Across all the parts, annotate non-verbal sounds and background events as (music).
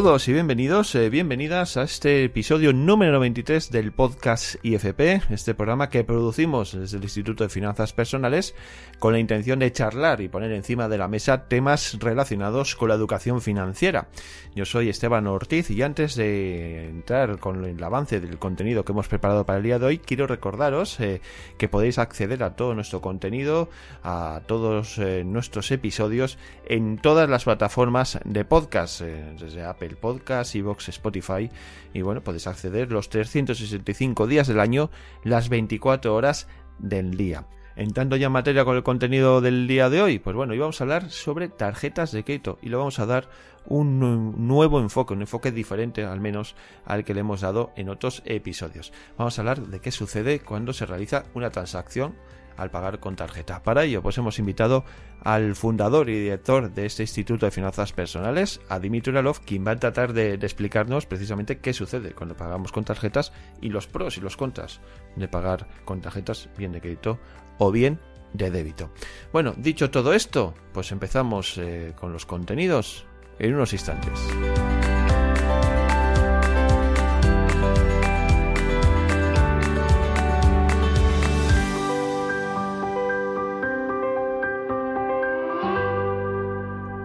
Saludos y bienvenidos, eh, bienvenidas a este episodio número 93 del podcast IFP, este programa que producimos desde el Instituto de Finanzas Personales con la intención de charlar y poner encima de la mesa temas relacionados con la educación financiera. Yo soy Esteban Ortiz y antes de entrar con el avance del contenido que hemos preparado para el día de hoy, quiero recordaros eh, que podéis acceder a todo nuestro contenido, a todos eh, nuestros episodios en todas las plataformas de podcast, desde Apple Podcast, Evox, Spotify. Y bueno, podéis acceder los 365 días del año, las 24 horas del día. Entrando ya en materia con el contenido del día de hoy, pues bueno, hoy vamos a hablar sobre tarjetas de crédito y le vamos a dar un nuevo enfoque, un enfoque diferente al menos al que le hemos dado en otros episodios. Vamos a hablar de qué sucede cuando se realiza una transacción al pagar con tarjeta. Para ello, pues hemos invitado al fundador y director de este Instituto de Finanzas Personales, a Dimitri Uralov, quien va a tratar de, explicarnos precisamente qué sucede cuando pagamos con tarjetas y los pros y los contras de pagar con tarjetas bien de crédito o bien de débito. Bueno, dicho todo esto, pues empezamos eh, con los contenidos en unos instantes.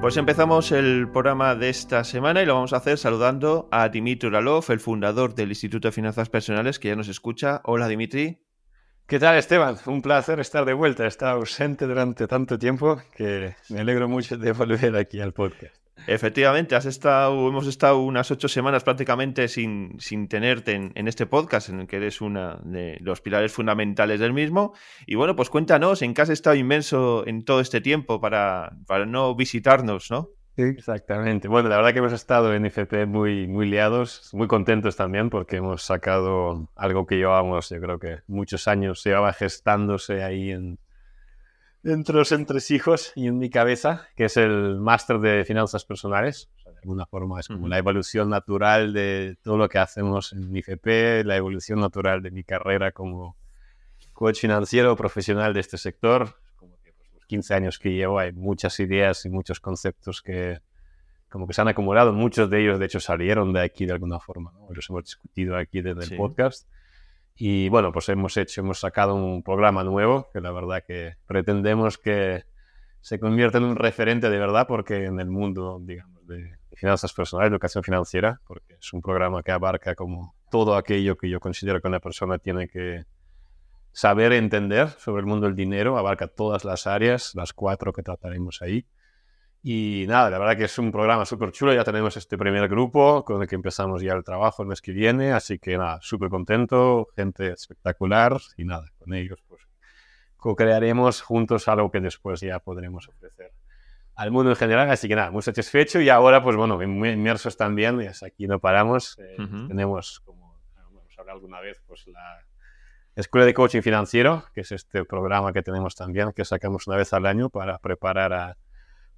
Pues empezamos el programa de esta semana y lo vamos a hacer saludando a Dimitri Uralov, el fundador del Instituto de Finanzas Personales, que ya nos escucha. Hola, Dimitri. ¿Qué tal, Esteban? Un placer estar de vuelta. He ausente durante tanto tiempo que me alegro mucho de volver aquí al podcast. Efectivamente, has estado, hemos estado unas ocho semanas prácticamente sin, sin tenerte en, este podcast, en el que eres uno de los pilares fundamentales del mismo. Y bueno, pues cuéntanos, ¿en qué has estado inmenso en todo este tiempo para, para no visitarnos, no? Exactamente. Bueno, la verdad que hemos estado en IFP muy, muy liados, muy contentos también porque hemos sacado algo que llevábamos, yo creo que muchos años llevaba gestándose ahí en, entre los entresijos y en mi cabeza, que es el máster de finanzas personales. de alguna forma es como la evolución natural de todo lo que hacemos en IFP, la evolución natural de mi carrera como coach financiero profesional de este sector. Como que pues, los 15 años que llevo hay muchas ideas y muchos conceptos que como que se han acumulado. Muchos de ellos, de hecho, salieron de aquí de alguna forma. Los hemos discutido aquí desde el podcast. Y bueno, pues hemos hecho, hemos sacado un programa nuevo que la verdad que pretendemos que se convierta en un referente de verdad porque en el mundo, digamos, de finanzas personales, educación financiera, porque es un programa que abarca como todo aquello que yo considero que una persona tiene que saber entender sobre el mundo del dinero, abarca todas las áreas, las cuatro que trataremos ahí. Y nada, la verdad que es un programa súper chulo. Ya tenemos este primer grupo con el que empezamos ya el trabajo el mes que viene. Así que nada, súper contento, gente espectacular. Y nada, con ellos pues co-crearemos juntos algo que después ya podremos ofrecer al mundo en general. Así que nada, muy satisfecho. Y ahora, pues bueno, muy inmersos también. Y aquí no paramos. Eh, tenemos, como hemos hablado alguna vez, pues la Escuela de Coaching Financiero, que es este programa que tenemos también, que sacamos una vez al año para preparar a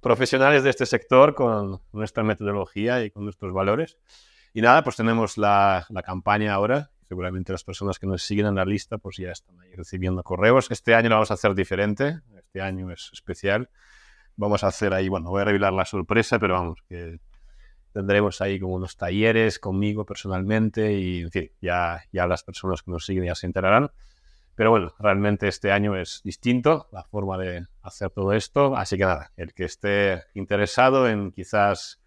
profesionales de este sector con nuestra metodología y con nuestros valores. Y nada, pues tenemos la, la campaña ahora. Seguramente las personas que nos siguen en la lista pues ya están ahí recibiendo correos. Este año lo vamos a hacer diferente. Este año es especial. Vamos a hacer ahí, bueno, voy a revelar la sorpresa, pero vamos, que tendremos ahí como unos talleres conmigo personalmente y, en fin, ya, ya las personas que nos siguen ya se enterarán. Pero bueno, realmente este año es distinto la forma de hacer todo esto. Así que nada, el que esté interesado en quizás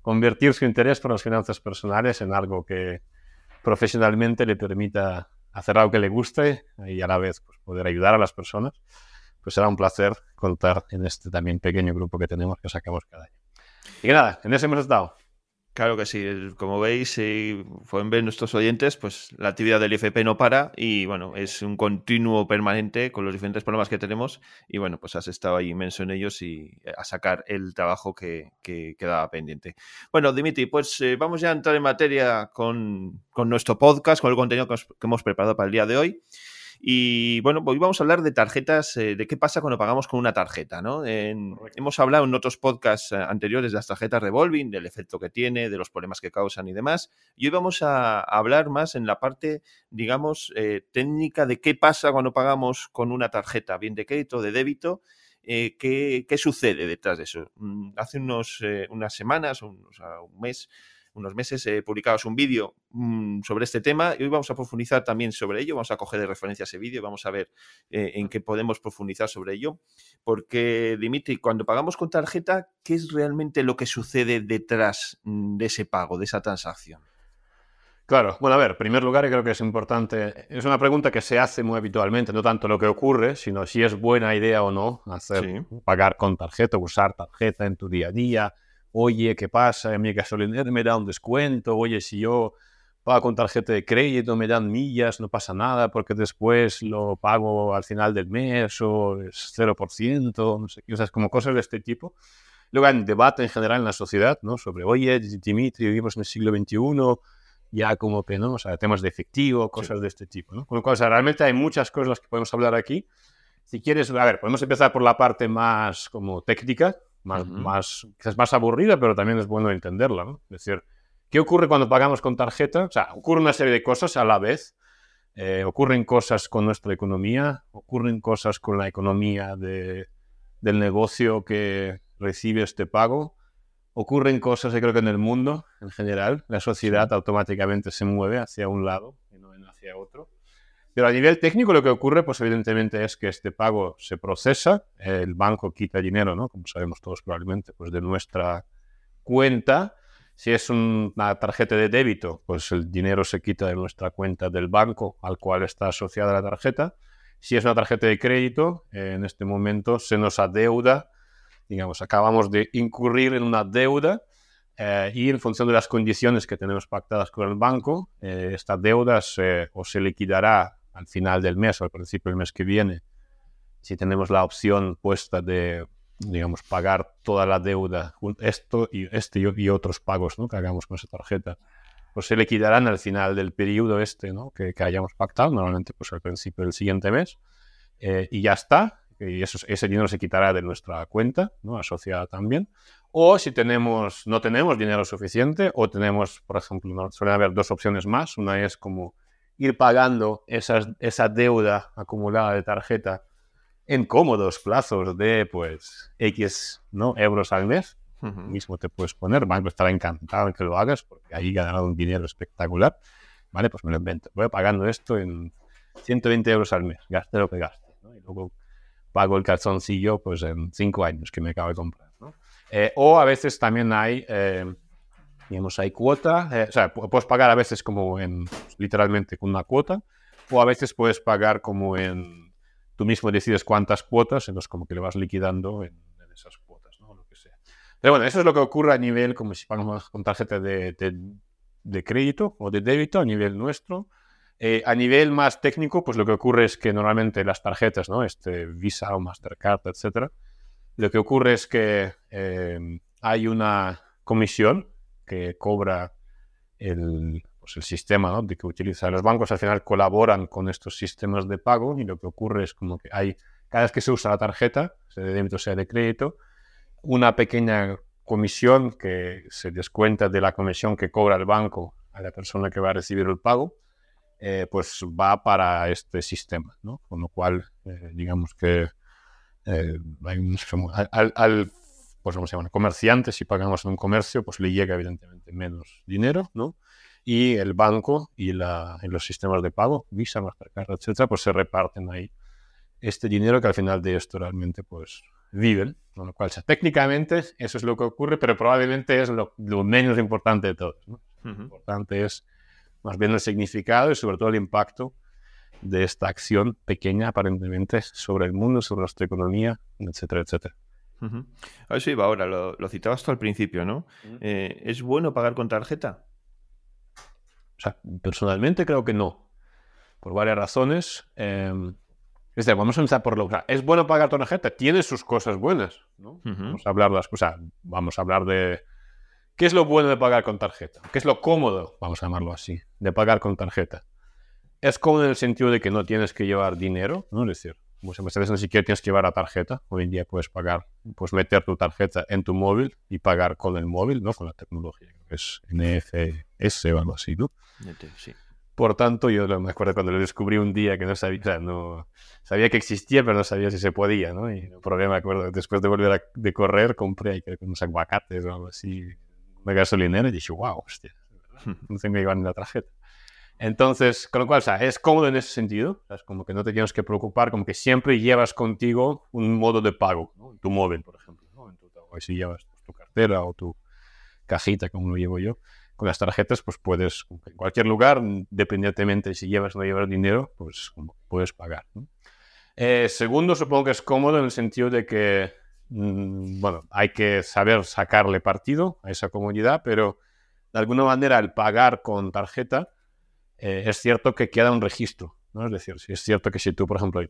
convertir su interés por las finanzas personales en algo que profesionalmente le permita hacer algo que le guste y a la vez pues, poder ayudar a las personas, pues será un placer contar en este también pequeño grupo que tenemos que sacamos cada año. Y que nada, en ese hemos estado. Claro que sí, como veis pueden ver nuestros oyentes, pues la actividad del IFP no para y bueno, es un continuo permanente con los diferentes problemas que tenemos y bueno, pues has estado ahí inmenso en ellos y a sacar el trabajo que, que quedaba pendiente. Bueno, Dimitri, pues eh, vamos ya a entrar en materia con, con, nuestro podcast, con el contenido que hemos preparado para el día de hoy. Y bueno, hoy vamos a hablar de tarjetas, eh, de qué pasa cuando pagamos con una tarjeta, ¿no? hemos hablado en otros podcasts eh, anteriores de las tarjetas revolving, del efecto que tiene, de los problemas que causan y demás. Y hoy vamos a hablar más en la parte, digamos, eh, técnica de qué pasa cuando pagamos con una tarjeta, bien de crédito o de débito. ¿qué, sucede detrás de eso? Mm, hace unos, unas semanas, un mes, unos meses, eh, publicabas un vídeo mm, sobre este tema y hoy vamos a profundizar también sobre ello. Vamos a coger de referencia ese vídeo y vamos a ver eh, en qué podemos profundizar sobre ello. Porque, Dimitri, cuando pagamos con tarjeta, ¿qué es realmente lo que sucede detrás mm, de ese pago, de esa transacción? Claro, bueno, a ver, en primer lugar, creo que es importante, es una pregunta que se hace muy habitualmente, no tanto lo que ocurre, sino si es buena idea o no hacer pagar con tarjeta, usar tarjeta en tu día a día. Oye, ¿qué pasa? Mi gasolinera me da un descuento. Oye, si yo pago con tarjeta de crédito, me dan millas, no pasa nada porque después lo pago al final del mes o es 0%, no sé qué, o sea, es como cosas de este tipo. Luego hay un debate en general en la sociedad, ¿no? Sobre, oye, Dimitri, vivimos en el siglo XXI, ya como que, ¿no? O sea, temas de efectivo, cosas de este tipo, ¿no? Con lo cual, o sea, realmente hay muchas cosas que podemos hablar aquí. Si quieres, a ver, podemos empezar por la parte más como técnica, más, más quizás más aburrida, pero también es bueno entenderla, ¿no? Es decir, ¿qué ocurre cuando pagamos con tarjeta? O sea, ocurre una serie de cosas a la vez. Eh, ocurren cosas con nuestra economía, ocurren cosas con la economía de, del negocio que recibe este pago ocurren cosas, yo creo que en el mundo en general, la sociedad automáticamente se mueve hacia un lado y no hacia otro. Pero a nivel técnico lo que ocurre, pues evidentemente es que este pago se procesa, el banco quita dinero, ¿no? Como sabemos todos probablemente, pues de nuestra cuenta. Si es una tarjeta de débito, pues el dinero se quita de nuestra cuenta del banco al cual está asociada la tarjeta. Si es una tarjeta de crédito, en este momento se nos adeuda digamos, acabamos de incurrir en una deuda eh, y en función de las condiciones que tenemos pactadas con el banco, eh, esta deuda o se liquidará al final del mes o al principio del mes que viene, si tenemos la opción puesta de, digamos, pagar toda la deuda, esto y, este y otros pagos ¿no? que hagamos con esa tarjeta, pues se liquidarán al final del periodo este ¿no? que, que hayamos pactado, normalmente pues al principio del siguiente mes, eh, y ya está, y eso, ese dinero se quitará de nuestra cuenta, ¿no? asociada también. O si tenemos, no tenemos dinero suficiente, o tenemos, por ejemplo, ¿no? suelen haber dos opciones más. Una es como ir pagando esas, esa deuda acumulada de tarjeta en cómodos plazos de pues X ¿no? euros al mes. Mismo te puedes poner. Pues estará encantado en que lo hagas porque ahí ganado un dinero espectacular. ¿Vale? Pues me lo invento. Voy pagando esto en 120 euros al mes, gaste lo que gaste. ¿no? Y luego pago el calzoncillo pues en cinco años que me acabo de comprar. Eh, o a veces también hay, eh, digamos, hay cuota, eh, o sea, puedes pagar a veces como en, literalmente con una cuota, o a veces puedes pagar como en, tú mismo decides cuántas cuotas, entonces como que le vas liquidando en, esas cuotas, ¿no? Lo que sea. Pero bueno, eso es lo que ocurre a nivel, como si pagamos con tarjeta de, de crédito o de débito a nivel nuestro. Eh, a nivel más técnico, pues lo que ocurre es que normalmente las tarjetas, ¿no? Este Visa o Mastercard, etcétera, lo que ocurre es que em, hay una comisión que cobra el, pues el sistema ¿no? de que utiliza los bancos. Al final colaboran con estos sistemas de pago y lo que ocurre es como que hay, cada vez que se usa la tarjeta, sea de débito, sea de crédito, una pequeña comisión que se descuenta de la comisión que cobra el banco a la persona que va a recibir el pago eh, pues va para este sistema, ¿no? Con lo cual, eh, digamos que eh, al, pues, ¿cómo se llama? comerciante, si pagamos en un comercio, pues le llega evidentemente menos dinero, ¿no? Y el banco y, la, los sistemas de pago, Visa, Mastercard, etcétera, pues se reparten ahí este dinero que al final de esto realmente pues viven, con lo cual técnicamente eso es lo que ocurre, pero probablemente es lo, menos importante de todo. ¿no? Lo importante es más bien el significado y sobre todo el impacto de esta acción pequeña aparentemente sobre el mundo, sobre nuestra economía, etcétera, etcétera. A eso iba ahora, lo, citabas tú al principio, ¿no? Eh, ¿Es bueno pagar con tarjeta? O sea, personalmente creo que no, por varias razones. Em, es decir, vamos a empezar por lo que... Es bueno pagar con tarjeta, tiene sus cosas buenas, ¿no? Vamos a hablar de las cosas, vamos a hablar de ¿Qué es lo bueno de pagar con tarjeta? ¿Qué es lo cómodo, vamos a llamarlo así, de pagar con tarjeta? Es cómodo en el sentido de que no tienes que llevar dinero, ¿no? Es decir, muchas veces ni siquiera tienes que llevar la tarjeta. Hoy en día puedes pagar, puedes meter tu tarjeta en tu móvil y pagar con el móvil, ¿no? Con la tecnología, que es NFS o algo así, ¿no? Sí. Por tanto, yo me acuerdo cuando lo descubrí un día que no sabía, no, sabía que existía, pero no sabía si se podía, ¿no? Y el problema, me acuerdo, después de volver a de correr, compré unos aguacates o algo así, de gasolinera y dije, wow, hostia, (laughs) no tengo que llevar ni la tarjeta. Entonces, con lo cual, o sea, es cómodo en ese sentido, es como que no te tienes que preocupar, como que siempre llevas contigo un modo de pago, ¿no? tu móvil, por ejemplo, ¿no? en tu, o si llevas tu cartera o tu cajita, como lo llevo yo, con las tarjetas, pues puedes, en cualquier lugar, independientemente de si llevas o no llevas dinero, pues puedes pagar. Eh, segundo, supongo que es cómodo en el sentido de que, mm, bueno, hay que saber sacarle partido a esa comodidad, pero de alguna manera el pagar con tarjeta, eh, es cierto que queda un registro. ¿no? Es decir, es cierto que si tú, por ejemplo,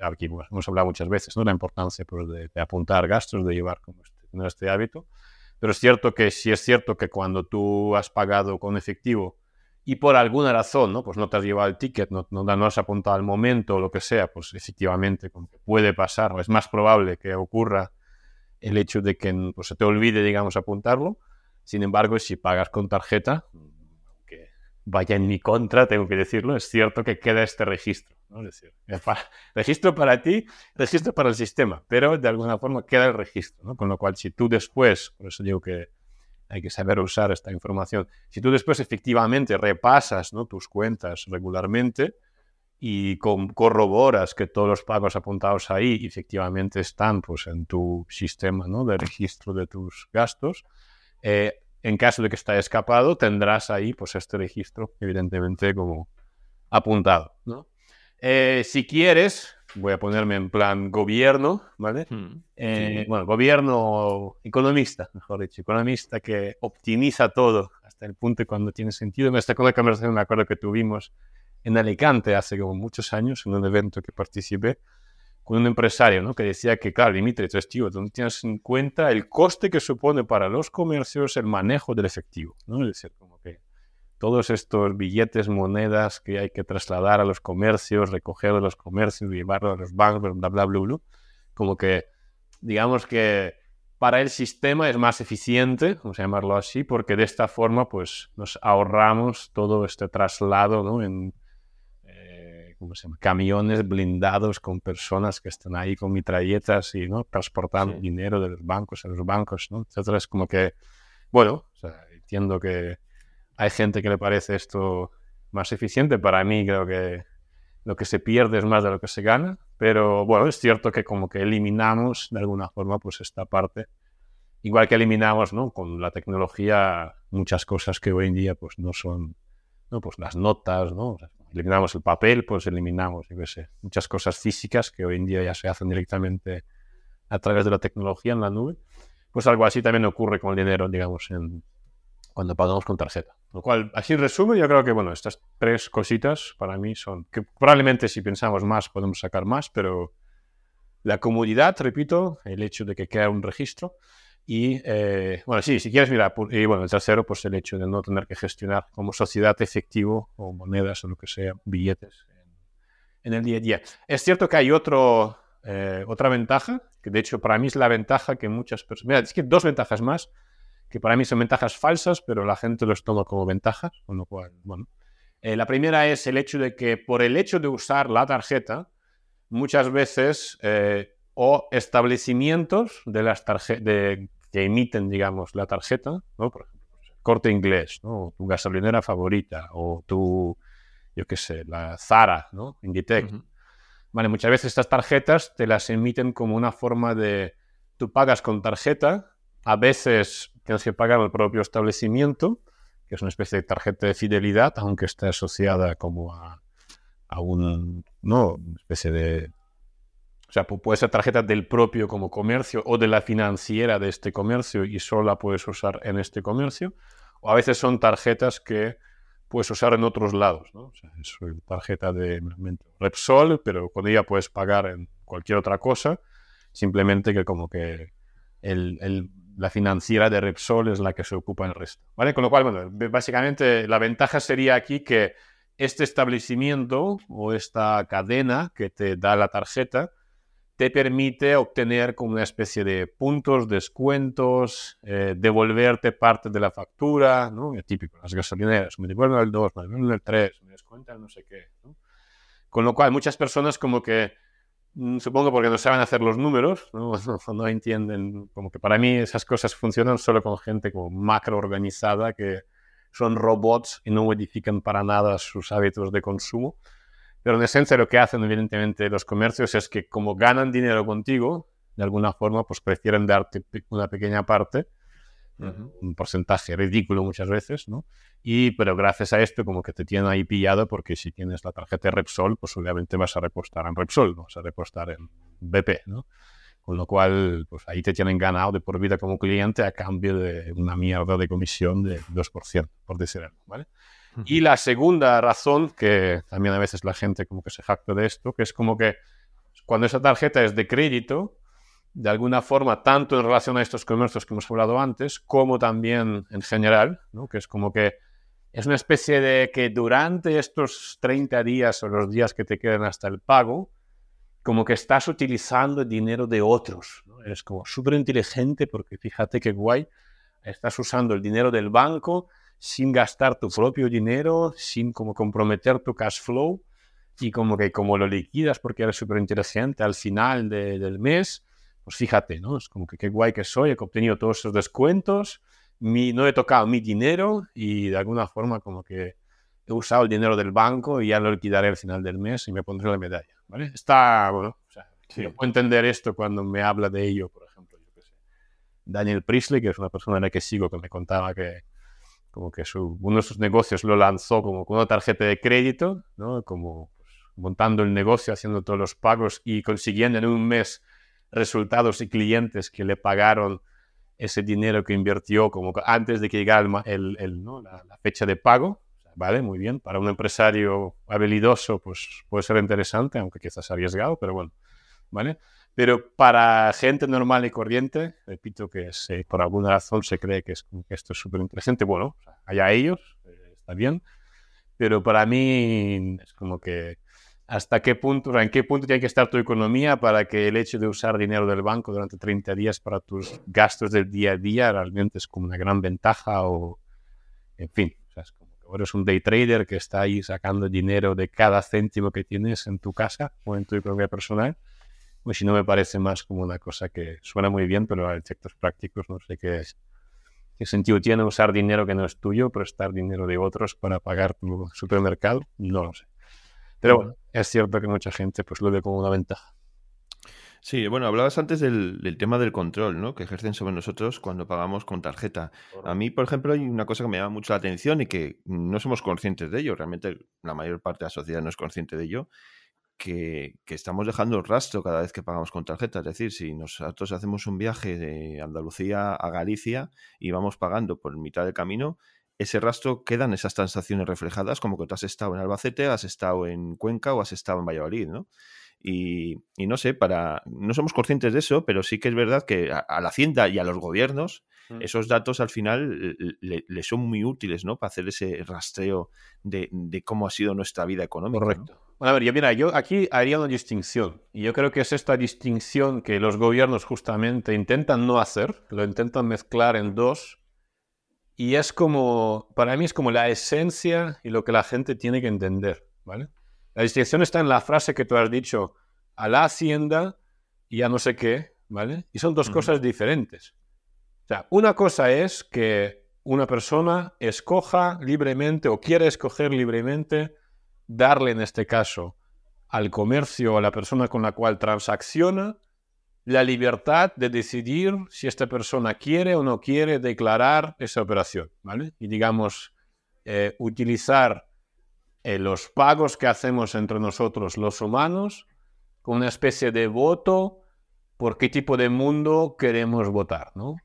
aquí hemos hablado muchas veces, ¿no? La importancia pues, de, apuntar gastos, de llevar como este, tener este hábito. Pero es cierto que si es cierto que cuando tú has pagado con efectivo y por alguna razón, ¿no? Pues no te has llevado el ticket, no, no, no has apuntado al momento o lo que sea, pues efectivamente puede pasar o es más probable que ocurra el hecho de que pues, se te olvide, digamos, apuntarlo. Sin embargo, si pagas con tarjeta, vaya en mi contra, tengo que decirlo, es cierto que queda este registro. ¿no? Es decir, registro para ti, registro para el sistema, pero de alguna forma queda el registro, ¿no? Con lo cual, si tú después, por eso digo que hay que saber usar esta información, si tú después efectivamente repasas ¿no? tus cuentas regularmente y corroboras que todos los pagos apuntados ahí efectivamente están pues, en tu sistema ¿no? de registro de tus gastos, eh, en caso de que esté escapado, tendrás ahí pues este registro, evidentemente, como apuntado, ¿no? Eh, si quieres, voy a ponerme en plan gobierno, ¿vale? Hmm, eh, bueno, gobierno economista, mejor dicho, economista que optimiza todo hasta el punto cuando tiene sentido. Esta con la conversación me acuerdo que tuvimos en Alicante hace como muchos años, en un evento que participé, con un empresario, ¿no? Que decía que, claro, Dimitri, tú tío, tú tienes en cuenta el coste que supone para los comercios el manejo del efectivo, ¿no? Es decir, como que todos estos billetes, monedas que hay que trasladar a los comercios, recoger de los comercios, llevarlos a los bancos, bla, bla, bla, bla, como que, digamos que para el sistema es más eficiente, vamos a llamarlo así, porque de esta forma, pues, nos ahorramos todo este traslado, ¿no? En, ¿cómo se llama? Camiones blindados con personas que están ahí con mitralletas y, ¿no? Transportando dinero de los bancos a los bancos, ¿no? Etcétera. Es como que, bueno, o sea, entiendo que hay gente que le parece esto más eficiente. Para mí creo que lo que se pierde es más de lo que se gana. Pero bueno, es cierto que como que eliminamos de alguna forma pues esta parte. Igual que eliminamos ¿no? con la tecnología muchas cosas que hoy en día pues no son, ¿no? pues las notas, ¿no? Eliminamos el papel, pues eliminamos, yo qué sé, muchas cosas físicas que hoy en día ya se hacen directamente a través de la tecnología en la nube. Pues algo así también ocurre con el dinero, digamos, en, cuando pagamos con tarjeta. Lo cual, así en resumen, yo creo que, bueno, estas tres cositas para mí son, que probablemente si pensamos más podemos sacar más, pero la comodidad, repito, el hecho de que quede un registro y, eh, bueno, sí, si quieres mirar, y bueno, el tercero, pues el hecho de no tener que gestionar como sociedad efectivo o monedas o lo que sea, billetes en, el día a día. Es cierto que hay otro, eh, otra ventaja, que de hecho para mí es la ventaja que muchas personas, mira, es que dos ventajas más que para mí son ventajas falsas, pero la gente los toma como ventajas, con lo cual, bueno. Eh, la primera es el hecho de que por el hecho de usar la tarjeta, muchas veces, eh, o establecimientos de las de, que emiten, digamos, la tarjeta, ¿no? Por ejemplo, corte inglés, ¿no? tu gasolinera favorita, o tu, yo qué sé, la Zara, ¿no? Inditex. Vale, muchas veces estas tarjetas te las emiten como una forma de, tú pagas con tarjeta, a veces tienes que pagar al propio establecimiento, que es una especie de tarjeta de fidelidad, aunque esté asociada como a, a un, no, una especie de... O sea, puede ser tarjeta del propio como comercio o de la financiera de este comercio y solo la puedes usar en este comercio. O a veces son tarjetas que puedes usar en otros lados, ¿no? O sea, es tarjeta de Repsol, pero con ella puedes pagar en cualquier otra cosa, simplemente que como que la financiera de Repsol es la que se ocupa el resto. ¿vale? Con lo cual, bueno, básicamente la ventaja sería aquí que este establecimiento o esta cadena que te da la tarjeta te permite obtener como una especie de puntos, descuentos, eh, devolverte parte de la factura, ¿no? Es típico, las gasolineras, me devuelven el 2, me devuelven el 3, me descuentan no sé qué. Con lo cual, muchas personas como que Mm, supongo porque no saben hacer los números, (laughs) ¿no? no entienden, como que para mí esas cosas funcionan solo con gente como macro organizada que son robots y no modifican para nada sus hábitos de consumo. Pero en esencia lo que hacen evidentemente los comercios es que como ganan dinero contigo, de alguna forma pues prefieren darte una pequeña parte un porcentaje ridículo muchas veces, ¿no? Y, pero gracias a esto como que te tienen ahí pillado porque si tienes la tarjeta de Repsol, pues obviamente vas a repostar en Repsol, no vas a repostar en BP, ¿no? Con lo cual, pues ahí te tienen ganado de por vida como cliente a cambio de una mierda de comisión de 2%, por decir algo, ¿vale? Y la segunda razón, que también a veces la gente como que se jacta de esto, que es como que cuando esa tarjeta es de crédito, de alguna forma, tanto en relación a estos comercios que hemos hablado antes, como también en general, ¿no? que es como que es una especie de que durante estos 30 días o los días que te quedan hasta el pago, como que estás utilizando dinero de otros. ¿no? Eres como súper inteligente porque fíjate qué guay, estás usando el dinero del banco sin gastar tu propio dinero, sin como comprometer tu cash flow y como que como lo liquidas porque eres súper inteligente al final del mes, pues fíjate, ¿no? Es como que qué guay que soy, he obtenido todos esos descuentos, mi, no he tocado mi dinero y de alguna forma como que he usado el dinero del banco y ya lo liquidaré al final del mes y me pondré la medalla, ¿vale? Está, bueno, o sea, puedo entender esto cuando me habla de ello, por ejemplo, yo qué sé. Daniel Priestley, que es una persona en la que sigo, que me contaba que como que su, uno de sus negocios lo lanzó como con una tarjeta de crédito, ¿no? Como pues, montando el negocio, haciendo todos los pagos y consiguiendo en un mes resultados y clientes que le pagaron ese dinero que invirtió como antes de que llegara el, el, ¿no? la, fecha de pago. Vale, muy bien. Para un empresario habilidoso, pues puede ser interesante, aunque quizás arriesgado, pero bueno. ¿Vale? Pero para gente normal y corriente, repito que por alguna razón se cree que, es, que esto es súper interesante. Bueno, allá ellos, eh, está bien. Pero para mí es como que hasta qué punto, en qué punto tiene que estar tu economía para que el hecho de usar dinero del banco durante 30 días para tus gastos del día a día realmente es como una gran ventaja o, en fin, o sea, es como que eres un day trader que está ahí sacando dinero de cada céntimo que tienes en tu casa o en tu economía personal. Pues si no me parece más como una cosa que suena muy bien, pero a efectos prácticos no sé qué es. ¿Qué sentido tiene usar dinero que no es tuyo, prestar dinero de otros para pagar tu supermercado? No lo sé. Pero bueno, es cierto que mucha gente pues lo ve como una ventaja. Sí, bueno, hablabas antes del, tema del control, ¿no? Que ejercen sobre nosotros cuando pagamos con tarjeta. A mí, por ejemplo, hay una cosa que me llama mucho la atención y que no somos conscientes de ello. Realmente la mayor parte de la sociedad no es consciente de ello. Que, que estamos dejando el rastro cada vez que pagamos con tarjeta. Es decir, si nosotros hacemos un viaje de Andalucía a Galicia y vamos pagando por mitad del camino, ese rastro quedan esas transacciones reflejadas como que tú has estado en Albacete, has estado en Cuenca o has estado en Valladolid, ¿no? Y, no sé, para no somos conscientes de eso, pero sí que es verdad que a, la Hacienda y a los gobiernos mm. esos datos al final le, son muy útiles, ¿no? Para hacer ese rastreo de, cómo ha sido nuestra vida económica. Correcto. Bueno, a ver, yo, mira, yo aquí haría una distinción. Y yo creo que es esta distinción que los gobiernos justamente intentan no hacer, lo intentan mezclar en dos y es como, para mí es como la esencia y lo que la gente tiene que entender, ¿vale? La distinción está en la frase que tú has dicho, a la hacienda y a no sé qué, ¿vale? Y son dos cosas diferentes. O sea, una cosa es que una persona escoja libremente o quiere escoger libremente darle en este caso al comercio o a la persona con la cual transacciona la libertad de decidir si esta persona quiere o no quiere declarar esa operación, ¿vale? Y digamos, eh, utilizar eh, los pagos que hacemos entre nosotros los humanos como una especie de voto por qué tipo de mundo queremos votar, ¿no?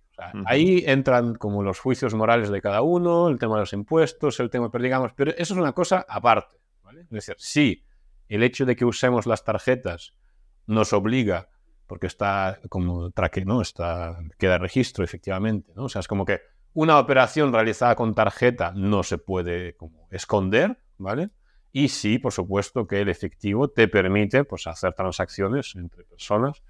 Ahí entran como los juicios morales de cada uno, el tema de los impuestos, el tema, pero digamos, pero eso es una cosa aparte, Es decir, si el hecho de que usemos las tarjetas nos obliga porque está como traque, ¿no? Está, queda registro, efectivamente, ¿no? O sea, es como que una operación realizada con tarjeta no se puede como esconder, ¿vale? Y sí, por supuesto, que el efectivo te permite pues, hacer transacciones entre personas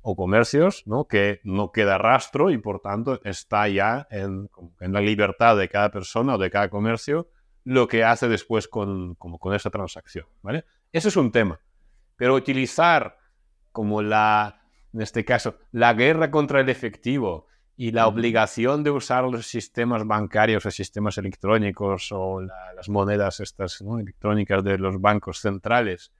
o comercios, ¿no? Que no queda rastro y por tanto está ya en, en la libertad de cada persona o de cada comercio lo que hace después con, como con esa transacción, ¿vale? Ese es un tema. Pero utilizar como la, en este caso, la guerra contra el efectivo y la obligación de usar los sistemas bancarios o sistemas electrónicos o las monedas estas electrónicas de los bancos centrales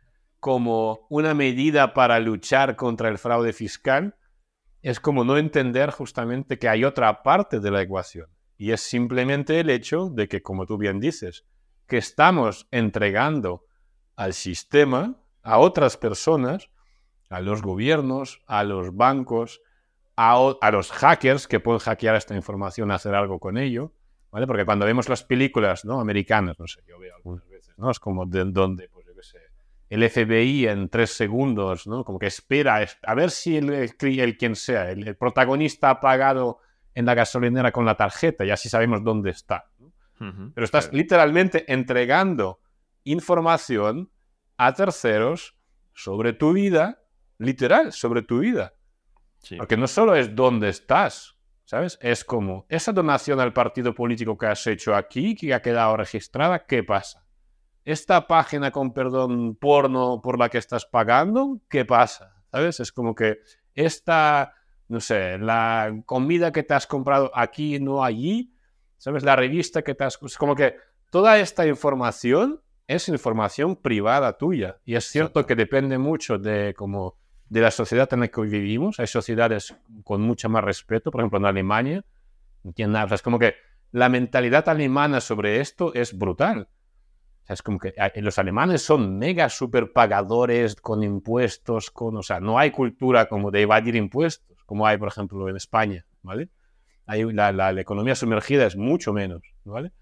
como una medida para luchar contra el fraude fiscal, es como no entender justamente que hay otra parte de la ecuación. Y es simplemente el hecho de que, como tú bien dices, que estamos entregando al sistema, a otras personas, a los gobiernos, a los bancos, a, los hackers que pueden hackear esta información, hacer algo con ello, ¿vale? Porque cuando vemos las películas ¿no? americanas, no sé, yo veo algunas veces, ¿no? Es como de, donde, pues yo qué sé, el FBI en tres segundos, ¿no? Como que espera a ver si el, el, quien sea, el, protagonista ha pagado en la gasolinera con la tarjeta y así sabemos dónde está. Pero estás literalmente entregando información a terceros sobre tu vida, literal, sobre tu vida. Porque no solo es dónde estás, ¿sabes? Es como esa donación al partido político que has hecho aquí, que ha quedado registrada, ¿qué pasa? Esta página con perdón porno por la que estás pagando, ¿qué pasa? ¿Sabes? Es como que esta, no sé, la comida que te has comprado aquí, no allí, ¿sabes? La revista que te has... Es como que toda esta información es información privada tuya. Y es cierto que depende mucho de como de la sociedad en la que vivimos. Hay sociedades con mucho más respeto, por ejemplo en Alemania. Es como que la mentalidad alemana sobre esto es brutal. es como que eh, los alemanes son mega super pagadores con impuestos, con, o sea, no hay cultura como de evadir impuestos, como hay, por ejemplo, en España, ¿vale? la, la, economía sumergida es mucho menos, ¿vale?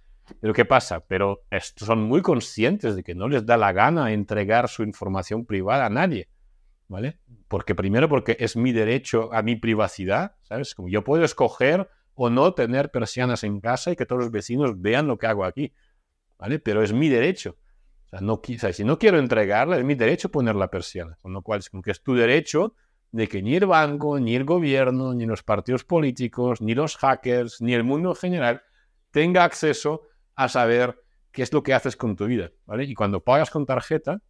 Pero ¿qué pasa? Pero son muy conscientes de que no les da la gana entregar su información privada a nadie. ¿vale? Porque primero porque es mi derecho a mi privacidad, ¿sabes? Como yo puedo escoger o no tener persianas en casa y que todos los vecinos vean lo que hago aquí, ¿vale? Pero es mi derecho. O sea, no, si no quiero entregarla, es mi derecho poner la persiana. Con lo cual es como que es tu derecho de que ni el banco, ni el gobierno, ni los partidos políticos, ni los hackers, ni el mundo en general tenga acceso a saber qué es lo que haces con tu vida, ¿vale? Y cuando pagas con tarjeta,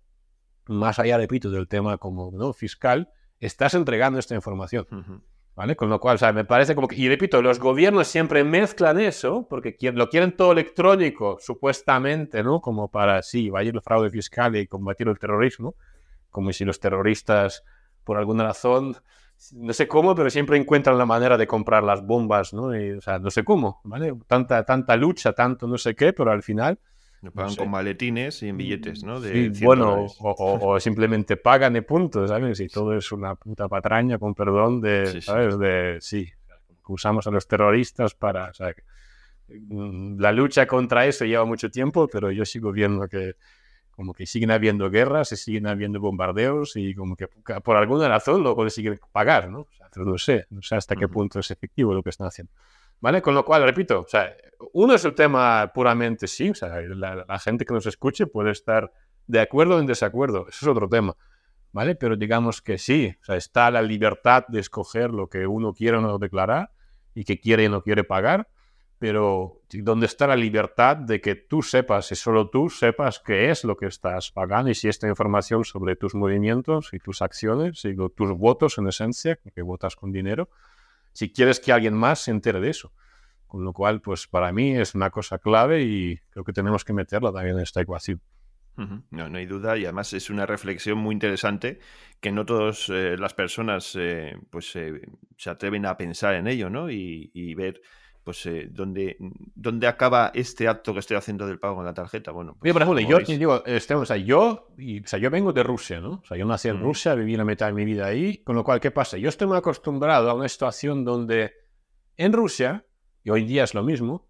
más allá, repito, del tema como ¿no? fiscal, estás entregando esta información. ¿Vale? Con lo cual, o sea, me parece como que, y repito, los gobiernos siempre mezclan eso, porque lo quieren todo electrónico, supuestamente, ¿no? Como para, sí, ir el fraude fiscal y combatir el terrorismo, como si los terroristas, por alguna razón, no sé cómo, pero siempre encuentran la manera de comprar las bombas, ¿no? o sea, no sé cómo, ¿vale? Tanta, tanta lucha, tanto no sé qué, pero al final lo pagan con maletines y en billetes, ¿no? De bueno, o, simplemente pagan de puntos, ¿sabes? Y todo es una puta patraña, con perdón, de, ¿sabes? De, sí, usamos a los terroristas para, o sea, mm, la lucha contra eso lleva mucho tiempo, pero yo sigo viendo que como que siguen habiendo guerras, se siguen habiendo bombardeos y como que por alguna razón lo consiguen pagar, ¿no? O sea, no sé, no sé hasta qué punto es efectivo lo que están haciendo. ¿Vale? Con lo cual, repito, o sea, uno es el tema puramente sí, o sea, la, gente que nos escuche puede estar de acuerdo o en desacuerdo, eso es otro tema, ¿vale? Pero digamos que sí, o sea, está la libertad de escoger lo que uno quiere o no declarar y que quiere y no quiere pagar, pero ¿dónde está la libertad de que tú sepas y solo tú sepas qué es lo que estás pagando y si esta información sobre tus movimientos y tus acciones y tus votos en esencia, que votas con dinero, si quieres que alguien más se entere de eso. Con lo cual, pues para mí es una cosa clave y creo que tenemos que meterla también en esta ecuación. No, no hay duda y además es una reflexión muy interesante que no todas eh, las personas eh, pues eh, se atreven a pensar en ello, ¿no? y ver pues eh, ¿dónde, acaba este acto que estoy haciendo del pago con la tarjeta. Bueno, pues, por ejemplo, yo digo, este, o sea, yo, y, o sea, yo vengo de Rusia, ¿no? O sea, yo nací en Rusia, viví la mitad de mi vida ahí, con lo cual, ¿qué pasa? Yo estoy muy acostumbrado a una situación donde en Rusia, y hoy en día es lo mismo,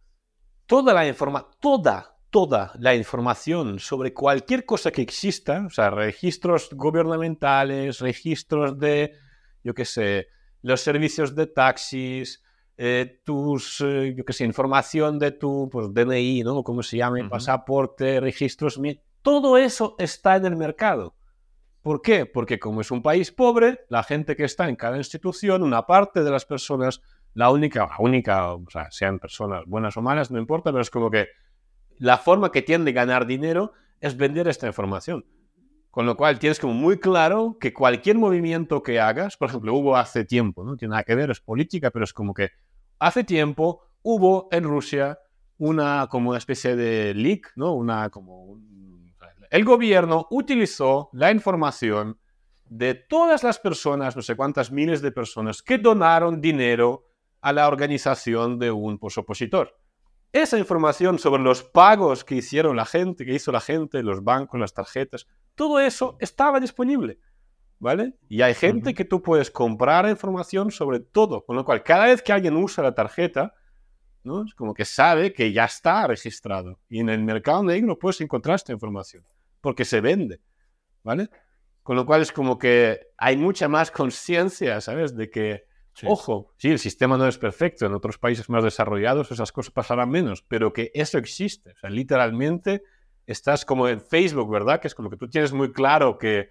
toda la información, toda, toda la información sobre cualquier cosa que exista, o sea, registros gubernamentales, registros de, yo qué sé, los servicios de taxis, eh, tus, eh, yo qué sé, información de tu pues, DNI, ¿no? Como se llame, pasaporte, registros, todo eso está en el mercado. ¿Por qué? Porque como es un país pobre, la gente que está en cada institución, una parte de las personas, la única, la única, o sea, sean personas buenas o malas, no importa, pero es como que la forma que tienen de ganar dinero es vender esta información. Con lo cual tienes como muy claro que cualquier movimiento que hagas, por ejemplo, hubo hace tiempo, no tiene nada que ver, es política, pero es como que hace tiempo hubo en Rusia una como una especie de leak, ¿no? El gobierno utilizó la información de todas las personas, no sé cuántas miles de personas que donaron dinero a la organización de un opositor. Esa información sobre los pagos que hicieron la gente, que hizo la gente, los bancos, las tarjetas, todo eso estaba disponible. ¿Vale? Y hay gente que tú puedes comprar información sobre todo, con lo cual cada vez que alguien usa la tarjeta, ¿no? Es como que sabe que ya está registrado. Y en el mercado negro puedes encontrar esta información, porque se vende, ¿vale? Con lo cual es como que hay mucha más conciencia, ¿sabes? De que, ojo, sí, el sistema no es perfecto, en otros países más desarrollados esas cosas pasarán menos, pero que eso existe. O sea, literalmente estás como en Facebook, ¿verdad? Que es como que tú tienes muy claro que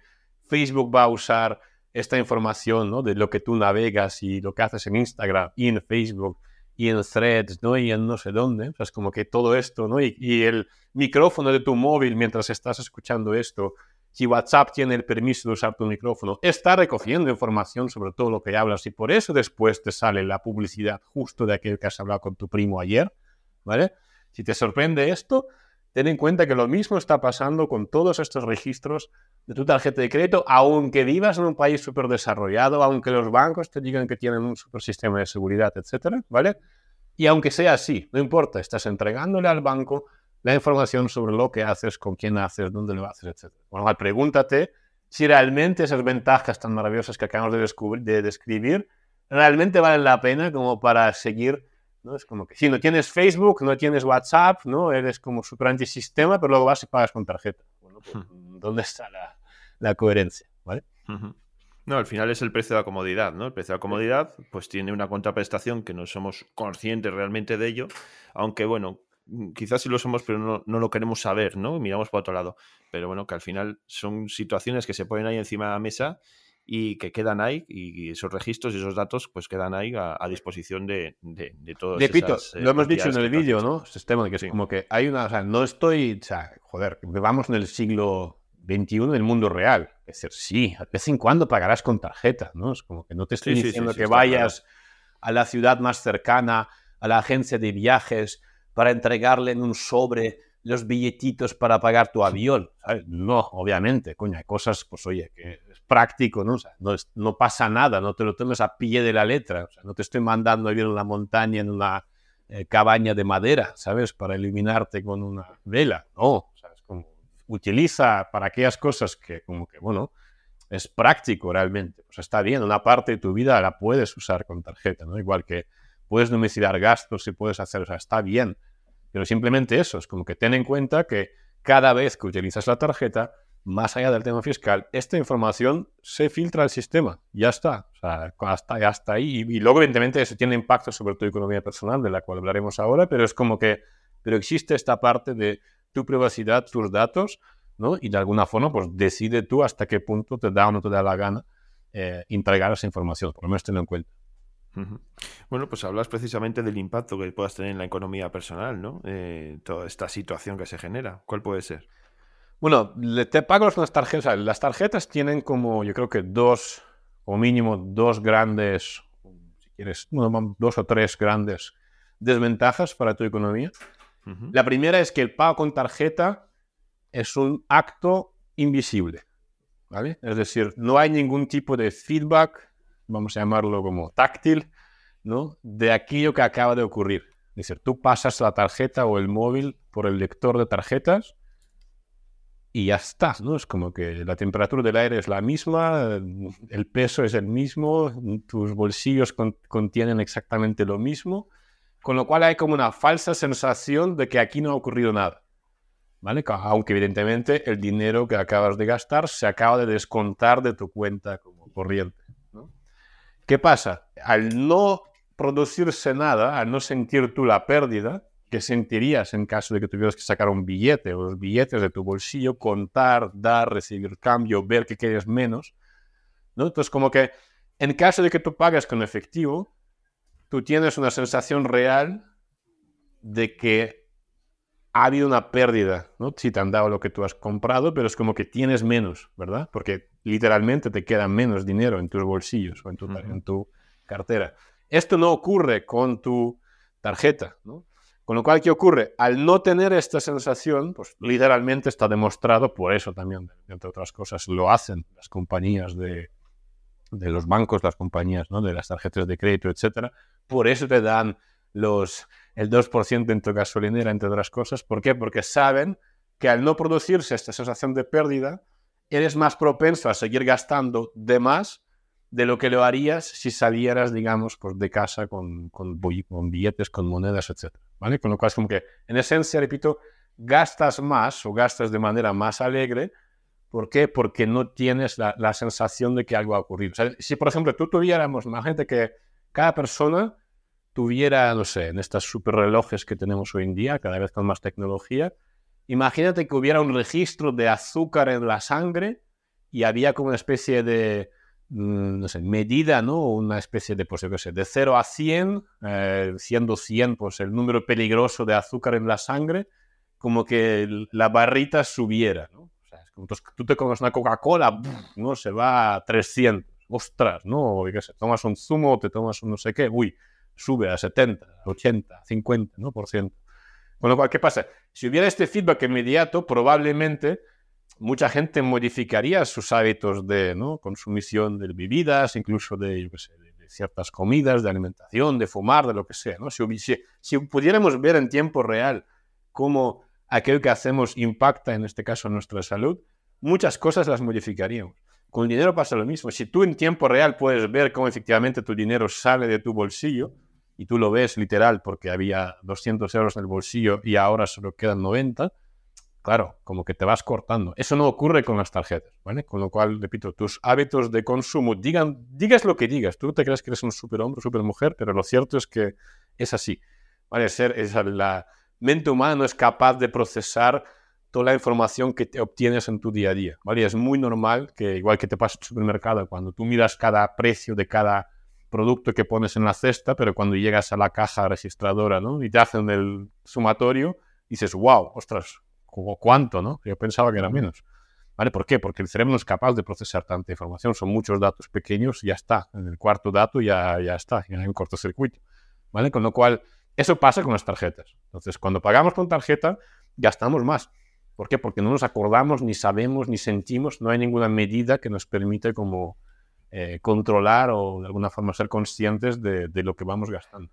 Facebook va a usar esta información, ¿no? De lo que tú navegas y lo que haces en Instagram y en Facebook y en threads, ¿no? Y en no sé dónde. O sea, es como que todo esto, ¿no? Y, y el micrófono de tu móvil mientras estás escuchando esto si WhatsApp tiene el permiso de usar tu micrófono, está recogiendo información sobre todo lo que hablas y por eso después te sale la publicidad justo de aquel que has hablado con tu primo ayer, ¿vale? Si te sorprende esto, ten en cuenta que lo mismo está pasando con todos estos registros de tu tarjeta de crédito, aunque vivas en un país súper desarrollado, aunque los bancos te digan que tienen un super sistema de seguridad, etcétera, ¿vale? Y aunque sea así, no importa, estás entregándole al banco la información sobre lo que haces, con quién haces, dónde lo haces, etc. Bueno, pregúntate si realmente esas ventajas tan maravillosas que acabamos de, de describir realmente valen la pena como para seguir, ¿no? Es como que si no tienes Facebook, no tienes WhatsApp, ¿no? Eres como súper antisistema, pero luego vas y pagas con tarjeta. Bueno, pues, hmm. ¿dónde está la, coherencia? ¿Vale? No, al final es el precio de la comodidad, ¿no? El precio de la comodidad, pues tiene una contraprestación que no somos conscientes realmente de ello, aunque bueno, Mm, quizás sí lo somos, pero no, no, lo queremos saber, ¿no? Miramos para otro lado. Pero bueno, que al final son situaciones que se ponen ahí encima de la mesa y que quedan ahí y esos registros y esos datos pues quedan ahí a, disposición de, de, de todos. Repito, eh, lo hemos dicho en el vídeo, ¿no? Sistema de que es como que hay una, o sea, no estoy, o sea, joder, vamos en el siglo XXI del mundo real. Es decir, sí, de vez en cuando pagarás con tarjeta, ¿no? Es como que no te estoy diciendo que vayas a la ciudad más cercana, a la agencia de viajes, para entregarle en un sobre los billetitos para pagar tu avión. No, obviamente, coño, hay cosas, pues oye, que práctico, ¿no? no, pasa nada, no te lo tomes a pie de la letra, o no te estoy mandando a vivir en la montaña en una eh, cabaña de madera, ¿sabes? Para iluminarte con una vela, no, ¿sabes? Como, utiliza para aquellas cosas que como que, bueno, es práctico realmente, pues está bien, una parte de tu vida la puedes usar con tarjeta, ¿no? Igual que puedes domiciliar gastos y puedes hacer, o sea, está bien. Pero simplemente eso, es como que ten en cuenta que cada vez que utilizas la tarjeta, más allá del tema fiscal, esta información se filtra al sistema. Ya está. O sea, hasta, hasta ahí. Y, luego, evidentemente, eso tiene impacto sobre tu economía personal, de la cual hablaremos ahora, pero es como que, pero existe esta parte de tu privacidad, tus datos, ¿no? Y de alguna forma, pues decide tú hasta qué punto te da o no te da la gana eh, entregar esa información. Por lo menos tenlo en cuenta. Bueno, pues hablas precisamente del impacto que puedas tener en la economía personal, ¿no? Eh, toda esta situación que se genera. ¿Cuál puede ser? Bueno, te pago las tarjetas. Las tarjetas tienen como, yo creo que dos, o mínimo dos grandes, si quieres, dos o tres grandes desventajas para tu economía. La primera es que el pago con tarjeta es un acto invisible. ¿vale? Es decir, no hay ningún tipo de feedback vamos a llamarlo como táctil, ¿no? de aquello que acaba de ocurrir. Es decir, tú pasas la tarjeta o el móvil por el lector de tarjetas y ya está, ¿no? Es como que la temperatura del aire es la misma, el peso es el mismo, tus bolsillos contienen exactamente lo mismo, con lo cual hay como una falsa sensación de que aquí no ha ocurrido nada. ¿Vale? Aunque evidentemente el dinero que acabas de gastar se acaba de descontar de tu cuenta como corriente. ¿Qué pasa? Al no producirse nada, al no sentir tú la pérdida, que sentirías en caso de que tuvieras que sacar un billete o los billetes de tu bolsillo, contar, dar, recibir cambio, ver que quieres menos, ¿no? Entonces, como que en caso de que tú pagues con efectivo, tú tienes una sensación real de que ha habido una pérdida, ¿no? Si te han dado lo que tú has comprado, pero es como que tienes menos, ¿verdad? Porque literalmente te queda menos dinero en tus bolsillos o en tu, en tu cartera. Esto no ocurre con tu tarjeta, ¿no? Con lo cual, ¿qué ocurre? Al no tener esta sensación, pues literalmente está demostrado, por eso también, entre otras cosas, lo hacen las compañías de, de los bancos, las compañías ¿no? de las tarjetas de crédito, etcétera. Por eso te dan los, el 2% en tu gasolinera, entre otras cosas. ¿Por qué? Porque saben que al no producirse esta sensación de pérdida, eres más propenso a seguir gastando de más de lo que lo harías si salieras, digamos, pues de casa con, con, billetes, con monedas, etc. ¿vale? Con lo cual es como que, en esencia, repito, gastas más o gastas de manera más alegre. ¿Por qué? Porque no tienes la, sensación de que algo ha ocurrido. Si, por ejemplo, tú tuviéramos, gente que cada persona tuviera, no sé, en estas super relojes que tenemos hoy en día, cada vez con más tecnología, imagínate que hubiera un registro de azúcar en la sangre y había como una especie de, no sé, medida, ¿no? Una especie de, pues, yo qué sé, de 0 a 100, eh, siendo 100, pues el número peligroso de azúcar en la sangre, como que la barrita subiera, ¿no? O sea, es como tú te comes una Coca-Cola, ¿no? Se va a 300, ostras, ¿no? O qué sé, tomas un zumo, te tomas un no sé qué, uy, sube a 70, 80, 50, ¿no? Por ciento. Con lo cual, ¿qué pasa? Si hubiera este feedback inmediato, probablemente mucha gente modificaría sus hábitos de ¿no? consumición de bebidas, incluso de, yo sé, de, ciertas comidas, de alimentación, de fumar, de lo que sea. ¿no? Si, si, pudiéramos ver en tiempo real cómo aquello que hacemos impacta, en este caso, nuestra salud, muchas cosas las modificaríamos. Con el dinero pasa lo mismo. Si tú en tiempo real puedes ver cómo efectivamente tu dinero sale de tu bolsillo, y tú lo ves literal porque había 200 euros en el bolsillo y ahora solo quedan 90, claro, como que te vas cortando. Eso no ocurre con las tarjetas, ¿vale? Con lo cual, repito, tus hábitos de consumo, digan, digas lo que digas, tú te crees que eres un superhombre, supermujer, pero lo cierto es que es así, ¿vale? Ser, es, la mente humana es capaz de procesar toda la información que te obtienes en tu día a día, ¿vale? Es muy normal que, igual que te pasa en el supermercado, cuando tú miras cada precio de cada producto que pones en la cesta, pero cuando llegas a la caja registradora ¿no? y te hacen el sumatorio, dices, wow, ostras, ¿cuánto? ¿no? Yo pensaba que era menos. ¿Vale? ¿Por qué? Porque el cerebro no es capaz de procesar tanta información. Son muchos datos pequeños y ya está. En el cuarto dato ya, ya está, ya hay un cortocircuito. ¿Vale? Con lo cual, eso pasa con las tarjetas. Entonces, cuando pagamos con tarjeta, gastamos más. ¿Por qué? Porque no nos acordamos, ni sabemos, ni sentimos, no hay ninguna medida que nos permite como eh, controlar o de alguna forma ser conscientes de, lo que vamos gastando.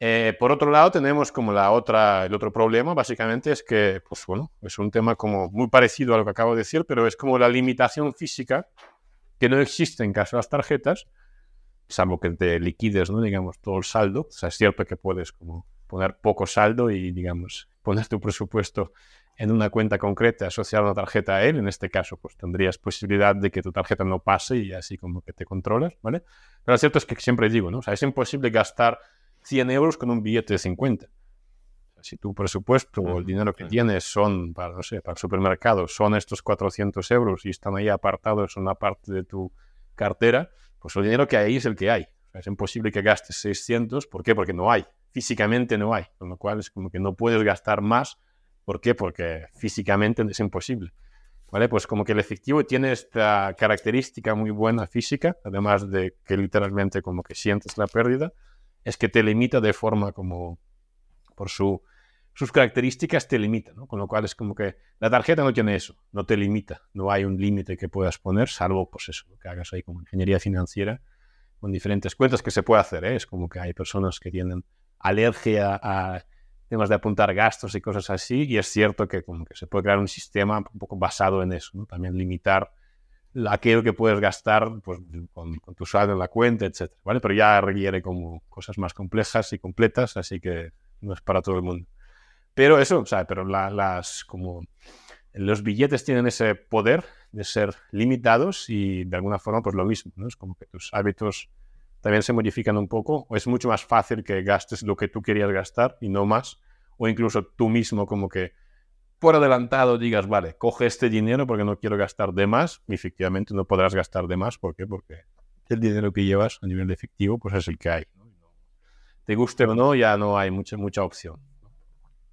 Eh, por otro lado, tenemos como la otra, el otro problema, básicamente, es que, pues bueno, es un tema como muy parecido a lo que acabo de decir, pero es como la limitación física que no existe en caso de las tarjetas, salvo que te liquides, ¿no? Digamos, todo el saldo. O sea, es cierto que puedes como poner poco saldo y, digamos, poner tu presupuesto en una cuenta concreta asociar una tarjeta a él, en este caso, pues tendrías posibilidad de que tu tarjeta no pase y así como que te controlas, ¿vale? Pero lo cierto es que siempre digo, ¿no? O sea, es imposible gastar 100 euros con un billete de 50. si tu presupuesto o el dinero que tienes son, para, no sé, para el supermercado, son estos 400 euros y están ahí apartados en una parte de tu cartera, pues el dinero que hay es el que hay. es imposible que gastes 600, ¿por qué? Porque no hay, físicamente no hay, con lo cual es como que no puedes gastar más ¿Por qué? Porque físicamente es imposible. ¿Vale? Pues como que el efectivo tiene esta característica muy buena física, además de que literalmente como que sientes la pérdida, es que te limita de forma como, por su, sus características te limita, ¿no? Con lo cual es como que la tarjeta no tiene eso, no te limita, no hay un límite que puedas poner, salvo pues eso, que hagas ahí como ingeniería financiera con diferentes cuentas que se puede hacer, ¿eh? Es como que hay personas que tienen alergia a temas de apuntar gastos y cosas así, y es cierto que, como que se puede crear un sistema un poco basado en eso, también limitar aquello que puedes gastar pues, con, tu saldo en la cuenta, etc. ¿vale? Pero ya requiere como cosas más complejas y completas, así que no es para todo el mundo. Pero eso, o sea, pero las, como los billetes tienen ese poder de ser limitados y de alguna forma pues lo mismo, ¿no? Es como que tus hábitos también se modifican un poco, o es mucho más fácil que gastes lo que tú querías gastar y no más, o incluso tú mismo como que por adelantado digas, vale, coge este dinero porque no quiero gastar de más, y efectivamente no podrás gastar de más, ¿por qué? Porque el dinero que llevas a nivel de efectivo pues es el que hay. Te guste o no, ya no hay mucha, mucha opción.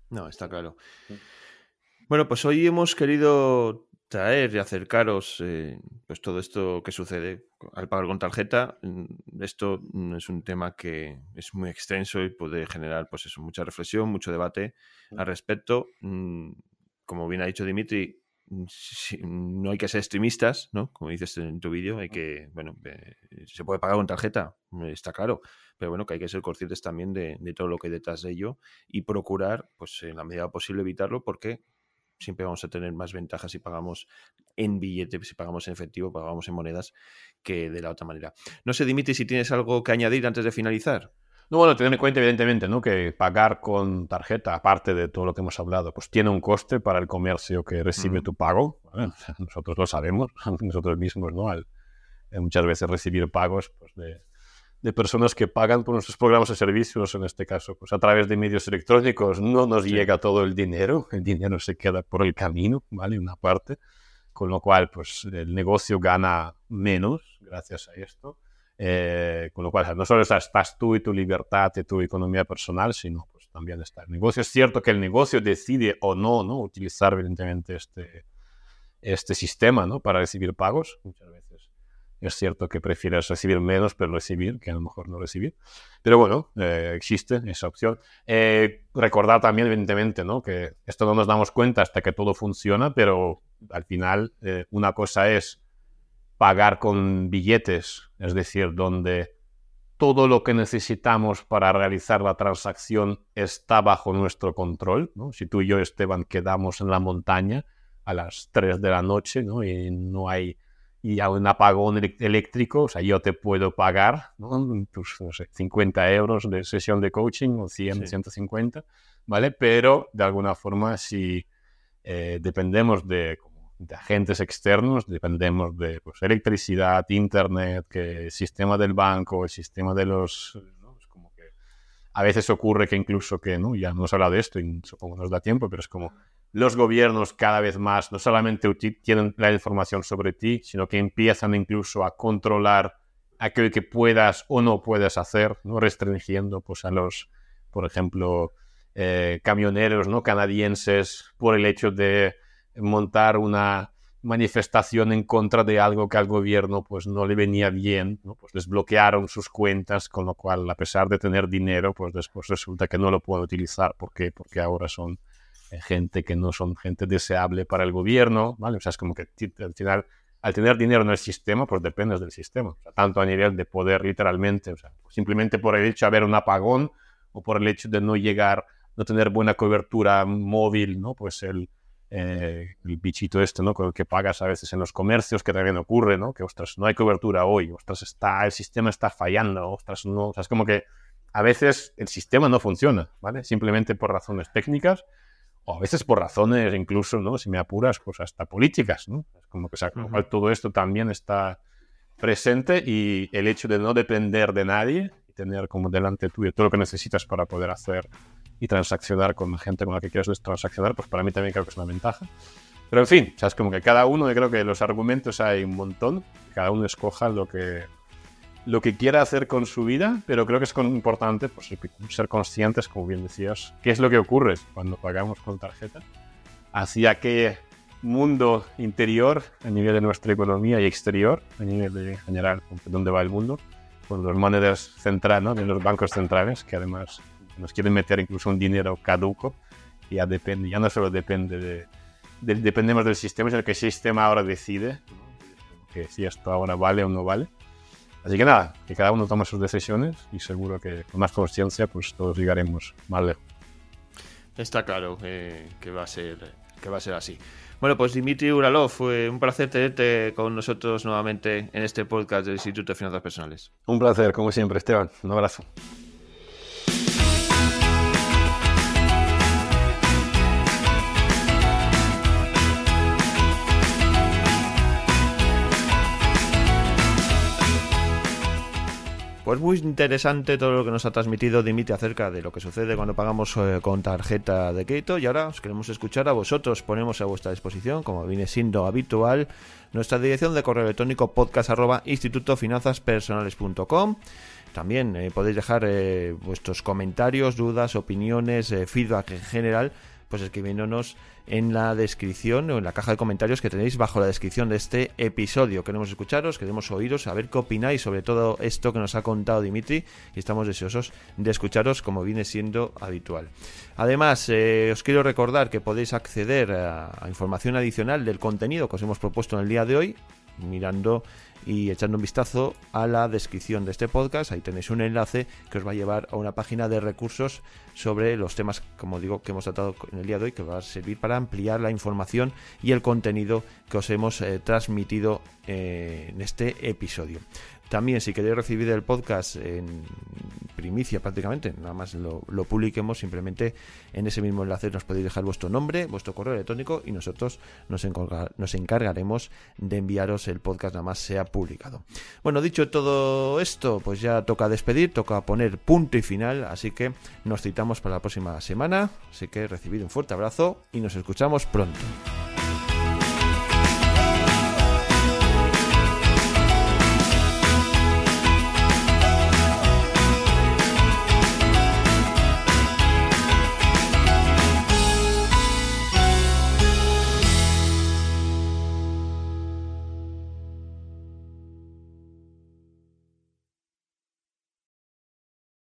No, está claro. Bueno, pues hoy hemos querido traer y acercaros eh, pues todo esto que sucede al pagar con tarjeta. Mm, esto es un tema que es muy extenso y puede generar pues eso, mucha reflexión, mucho debate al respecto. Como bien ha dicho Dimitri, mm, no hay que ser extremistas, ¿no? Como dices en tu vídeo, hay que, bueno, se puede pagar con tarjeta, está claro, pero bueno, que hay que ser conscientes también de, de, todo lo que hay detrás de ello y procurar, pues en la medida posible evitarlo porque siempre vamos a tener más ventajas si pagamos en billete, si pagamos en efectivo, pagamos en monedas, que de la otra manera. No sé, Dimitri, si tienes algo que añadir antes de finalizar. No, bueno, tener en cuenta evidentemente ¿no? que pagar con tarjeta, aparte de todo lo que hemos hablado, pues tiene un coste para el comercio que recibe tu pago. (laughs) nosotros lo sabemos, (laughs) nosotros mismos, ¿no? Al, eh, muchas veces recibir pagos pues, de, de personas que pagan por nuestros programas de servicios, en este caso, pues a través de medios electrónicos no nos llega todo el dinero, el dinero se queda por el camino, ¿vale? Una parte, con lo cual, pues el negocio gana menos gracias a esto. Eh, con lo cual, no solo estás tú y tu libertad y tu economía personal, sino pues también está el negocio. Es cierto que el negocio decide o no, ¿no? Utilizar evidentemente este, este sistema, ¿no? Para recibir pagos, muchas veces es cierto que prefieres recibir menos, pero recibir, que a lo mejor no recibir. Pero bueno, eh, existe esa opción. Eh, recordar también, evidentemente, ¿no? que esto no nos damos cuenta hasta que todo funciona, pero al final eh, una cosa es pagar con billetes, es decir, donde todo lo que necesitamos para realizar la transacción está bajo nuestro control. ¿no? Si tú y yo, Esteban, quedamos en la montaña a las 3 de la noche ¿no? y no hay y a un apagón eléctrico, o sea, yo te puedo pagar tus no sé, 50 euros de sesión de coaching o 100, 150, ¿vale? Pero de alguna forma, si eh, dependemos de, de, agentes externos, dependemos de pues, electricidad, internet, que el sistema del banco, el sistema de los... Es como que a veces ocurre que incluso que, ¿no? Ya hemos hablado de esto y supongo nos da tiempo, pero es como los gobiernos cada vez más no solamente tienen la información sobre ti, sino que empiezan incluso a controlar aquello que puedas o no puedas hacer, ¿no? restringiendo pues, a los, por ejemplo, eh, camioneros ¿no? canadienses por el hecho de montar una manifestación en contra de algo que al gobierno pues no le venía bien, ¿no? pues les bloquearon sus cuentas, con lo cual a pesar de tener dinero, pues después resulta que no lo pueden utilizar. ¿Por qué? Porque ahora son eh, gente que no son gente deseable para el gobierno, ¿vale? O sea, es como que al final, al tener dinero en el sistema, pues dependes del sistema, tanto a nivel de poder literalmente, o sea, simplemente por el hecho de haber un apagón o por el hecho de no llegar, no tener buena cobertura móvil, ¿no? Pues el, eh, el bichito este, ¿no? Con el que pagas a veces en los comercios, que también ocurre, ¿no? Que, ostras, no hay cobertura hoy, ostras, está, el sistema está fallando, ostras, no, o sea, es como que a veces el sistema no funciona, ¿vale? Simplemente por razones técnicas o a veces por razones incluso, ¿no? Si me apuras, pues hasta políticas, ¿no? Es como que todo esto también está presente y el hecho de no depender de nadie y tener como delante tuyo todo lo que necesitas para poder hacer y transaccionar con la gente con la que quieres transaccionar, pues para mí también creo que es una ventaja. Pero en fin, o sea, es como que cada uno, yo creo que los argumentos hay un montón, cada uno escoja lo que, lo que quiera hacer con su vida, pero creo que es importante pues, ser conscientes, como bien decías, qué es lo que ocurre cuando pagamos con tarjeta, hacia qué mundo interior a nivel de nuestra economía y exterior, a nivel de general, dónde va el mundo, con las monedas centrales, de los bancos centrales, que además nos quieren meter incluso un dinero caduco, y ya, depende, ya no solo depende de, dependemos del sistema, sino que el sistema ahora decide que si esto ahora vale o no vale. Así que nada, que cada uno tome sus decisiones y seguro que con más conciencia pues todos llegaremos más lejos. Está claro que, va a ser, que va a ser así. Bueno, pues Dimitri Uralov, fue un placer tenerte con nosotros nuevamente en este podcast del Instituto de Finanzas Personales. Un placer, como siempre, Esteban. Un abrazo. Pues muy interesante todo lo que nos ha transmitido Dimitri acerca de lo que sucede cuando pagamos eh, con tarjeta de crédito y ahora os queremos escuchar a vosotros. Ponemos a vuestra disposición, como viene siendo habitual, nuestra dirección de correo electrónico podcast arroba también eh, podéis dejar eh, vuestros comentarios, dudas, opiniones, feedback en general pues escribiéndonos en la descripción o en la caja de comentarios que tenéis bajo la descripción de este episodio. Queremos escucharos, queremos oíros, saber qué opináis sobre todo esto que nos ha contado Dimitri y estamos deseosos de escucharos como viene siendo habitual. Además, eh, os quiero recordar que podéis acceder a, a información adicional del contenido que os hemos propuesto en el día de hoy mirando y echando un vistazo a la descripción de este podcast. Ahí tenéis un enlace que os va a llevar a una página de recursos sobre los temas, como digo, que hemos tratado en el día de hoy, que va a servir para ampliar la información y el contenido que os hemos eh, transmitido eh, en este episodio. También, si queréis recibir el podcast en primicia prácticamente, nada más lo, publiquemos, simplemente en ese mismo enlace nos podéis dejar vuestro nombre, vuestro correo electrónico y nosotros nos, nos encargaremos de enviaros el podcast nada más sea publicado. Bueno, dicho todo esto, pues ya toca despedir, toca poner punto y final, así que nos citamos para la próxima semana, así que recibid un fuerte abrazo y nos escuchamos pronto.